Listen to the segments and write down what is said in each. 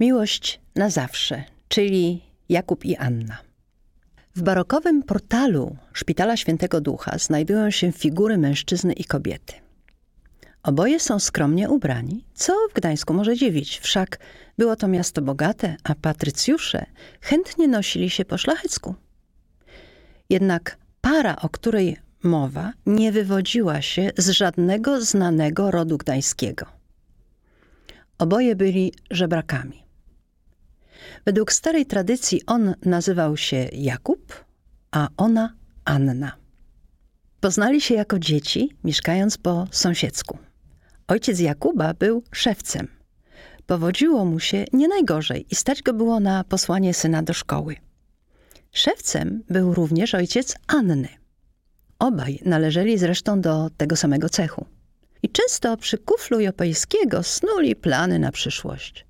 Miłość na zawsze, czyli Jakub i Anna. W barokowym portalu Szpitala Świętego Ducha znajdują się figury mężczyzny i kobiety. Oboje są skromnie ubrani, co w Gdańsku może dziwić, wszak było to miasto bogate, a patrycjusze chętnie nosili się po szlachecku. Jednak para, o której mowa, nie wywodziła się z żadnego znanego rodu gdańskiego. Oboje byli żebrakami. Według starej tradycji on nazywał się Jakub, a ona Anna. Poznali się jako dzieci, mieszkając po sąsiedzku. Ojciec Jakuba był szewcem. Powodziło mu się nie najgorzej i stać go było na posłanie syna do szkoły. Szewcem był również ojciec Anny. Obaj należeli zresztą do tego samego cechu. I często przy kuflu Jopejskiego snuli plany na przyszłość.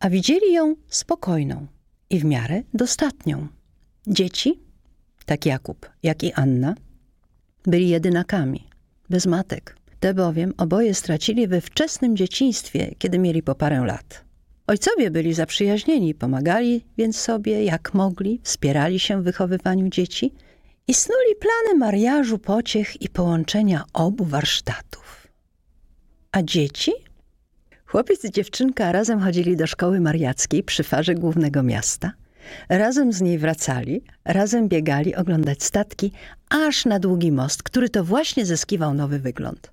A widzieli ją spokojną i w miarę dostatnią. Dzieci, tak Jakub, jak i Anna, byli jedynakami, bez matek. Te bowiem oboje stracili we wczesnym dzieciństwie, kiedy mieli po parę lat. Ojcowie byli zaprzyjaźnieni, pomagali więc sobie jak mogli, wspierali się w wychowywaniu dzieci i snuli plany mariażu, pociech i połączenia obu warsztatów. A dzieci? Chłopiec i dziewczynka razem chodzili do szkoły mariackiej przy farze głównego miasta. Razem z niej wracali, razem biegali oglądać statki, aż na długi most, który to właśnie zyskiwał nowy wygląd.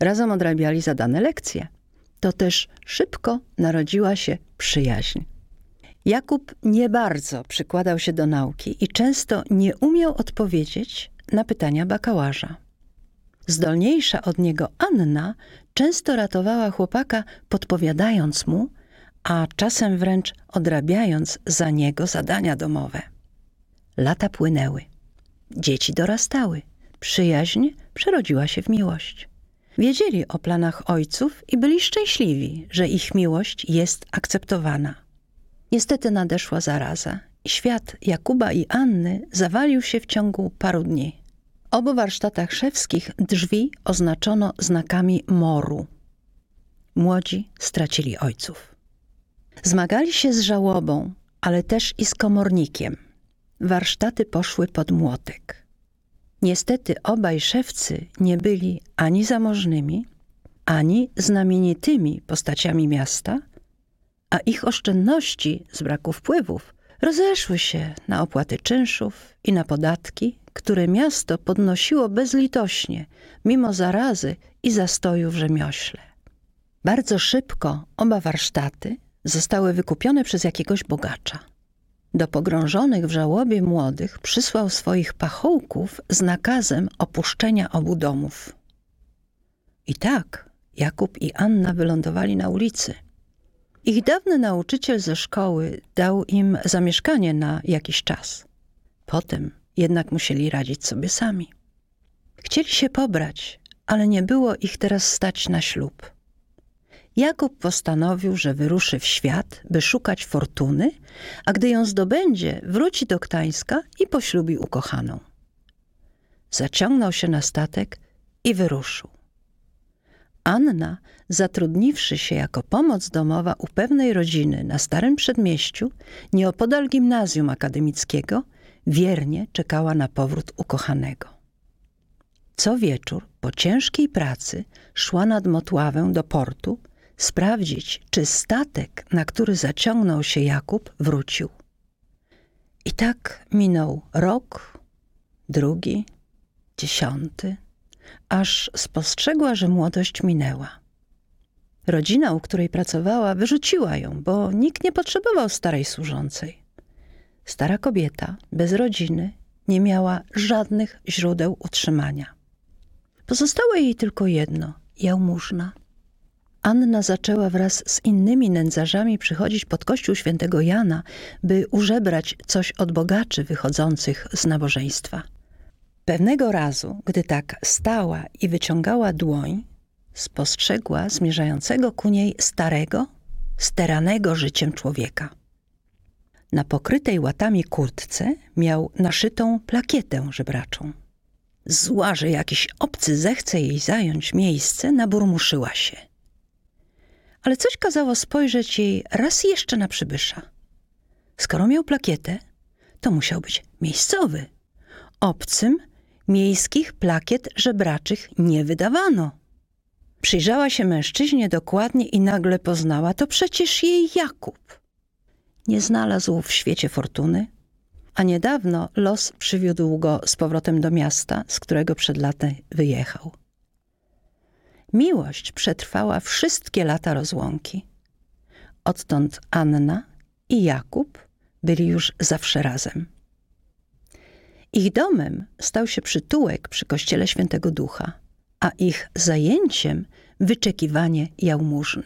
Razem odrabiali zadane lekcje. To też szybko narodziła się przyjaźń. Jakub nie bardzo przykładał się do nauki i często nie umiał odpowiedzieć na pytania bakałaża. Zdolniejsza od niego Anna często ratowała chłopaka, podpowiadając mu, a czasem wręcz odrabiając za niego zadania domowe. Lata płynęły. Dzieci dorastały. Przyjaźń przerodziła się w miłość. Wiedzieli o planach ojców i byli szczęśliwi, że ich miłość jest akceptowana. Niestety nadeszła zaraza i świat Jakuba i Anny zawalił się w ciągu paru dni obu warsztatach szewskich drzwi oznaczono znakami moru. Młodzi stracili ojców. Zmagali się z żałobą, ale też i z komornikiem. Warsztaty poszły pod młotek. Niestety obaj szewcy nie byli ani zamożnymi, ani znamienitymi postaciami miasta, a ich oszczędności z braku wpływów rozeszły się na opłaty czynszów i na podatki, które miasto podnosiło bezlitośnie, mimo zarazy i zastoju w rzemiośle. Bardzo szybko oba warsztaty zostały wykupione przez jakiegoś bogacza. Do pogrążonych w żałobie młodych przysłał swoich pachołków z nakazem opuszczenia obu domów. I tak Jakub i Anna wylądowali na ulicy. Ich dawny nauczyciel ze szkoły dał im zamieszkanie na jakiś czas. Potem jednak musieli radzić sobie sami. Chcieli się pobrać, ale nie było ich teraz stać na ślub. Jakub postanowił, że wyruszy w świat, by szukać fortuny, a gdy ją zdobędzie, wróci do Gdańska i poślubi ukochaną. Zaciągnął się na statek i wyruszył. Anna, zatrudniwszy się jako pomoc domowa u pewnej rodziny na Starym Przedmieściu, nieopodal gimnazjum akademickiego, wiernie czekała na powrót ukochanego. Co wieczór, po ciężkiej pracy, szła nad Motławę do portu, sprawdzić, czy statek, na który zaciągnął się Jakub, wrócił. I tak minął rok, drugi, dziesiąty, aż spostrzegła, że młodość minęła. Rodzina, u której pracowała, wyrzuciła ją, bo nikt nie potrzebował starej służącej. Stara kobieta, bez rodziny, nie miała żadnych źródeł utrzymania. Pozostało jej tylko jedno jałmużna. Anna zaczęła wraz z innymi nędzarzami przychodzić pod kościół świętego Jana, by użebrać coś od bogaczy wychodzących z nabożeństwa. Pewnego razu, gdy tak stała i wyciągała dłoń, spostrzegła zmierzającego ku niej starego, steranego życiem człowieka. Na pokrytej łatami kurtce miał naszytą plakietę żebraczą. Zła, że jakiś obcy zechce jej zająć miejsce, naburmuszyła się. ale coś kazało spojrzeć jej raz jeszcze na przybysza. Skoro miał plakietę, to musiał być miejscowy. Obcym miejskich plakiet żebraczych nie wydawano. Przyjrzała się mężczyźnie dokładnie i nagle poznała, to przecież jej Jakub. Nie znalazł w świecie fortuny, a niedawno los przywiódł go z powrotem do miasta, z którego przed laty wyjechał. Miłość przetrwała wszystkie lata rozłąki. Odtąd Anna i Jakub byli już zawsze razem. Ich domem stał się przytułek przy kościele Świętego Ducha, a ich zajęciem wyczekiwanie jałmużny.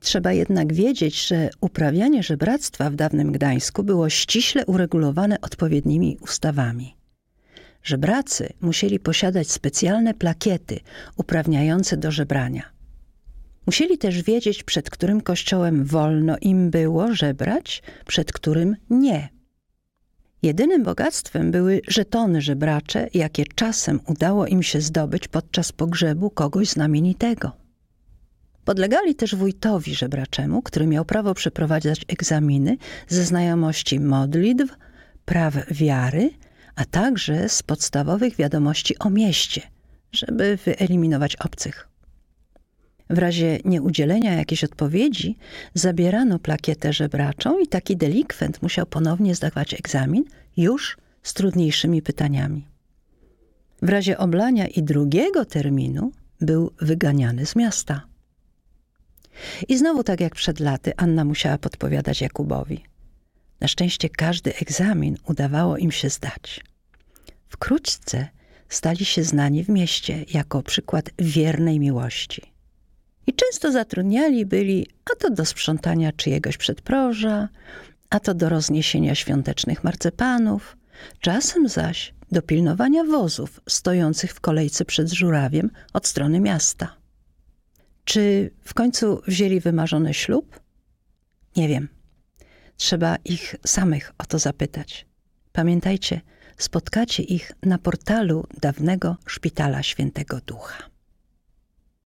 Trzeba jednak wiedzieć, że uprawianie żebractwa w dawnym Gdańsku było ściśle uregulowane odpowiednimi ustawami. Żebracy musieli posiadać specjalne plakiety uprawniające do żebrania. Musieli też wiedzieć, przed którym kościołem wolno im było żebrać, przed którym nie. Jedynym bogactwem były żetony żebracze, jakie czasem udało im się zdobyć podczas pogrzebu kogoś znamienitego. Podlegali też wójtowi żebraczemu, który miał prawo przeprowadzać egzaminy ze znajomości modlitw, praw wiary, a także z podstawowych wiadomości o mieście, żeby wyeliminować obcych. W razie nieudzielenia jakiejś odpowiedzi zabierano plakietę żebraczą i taki delikwent musiał ponownie zdawać egzamin już z trudniejszymi pytaniami. W razie oblania i drugiego terminu był wyganiany z miasta. I znowu tak jak przed laty Anna musiała podpowiadać Jakubowi. Na szczęście każdy egzamin udawało im się zdać. Wkrótce stali się znani w mieście jako przykład wiernej miłości. I często zatrudniali byli a to do sprzątania czyjegoś przedproża, a to do rozniesienia świątecznych marcepanów, czasem zaś do pilnowania wozów stojących w kolejce przed żurawiem od strony miasta. Czy w końcu wzięli wymarzony ślub? Nie wiem. Trzeba ich samych o to zapytać. Pamiętajcie, spotkacie ich na portalu dawnego Szpitala Świętego Ducha.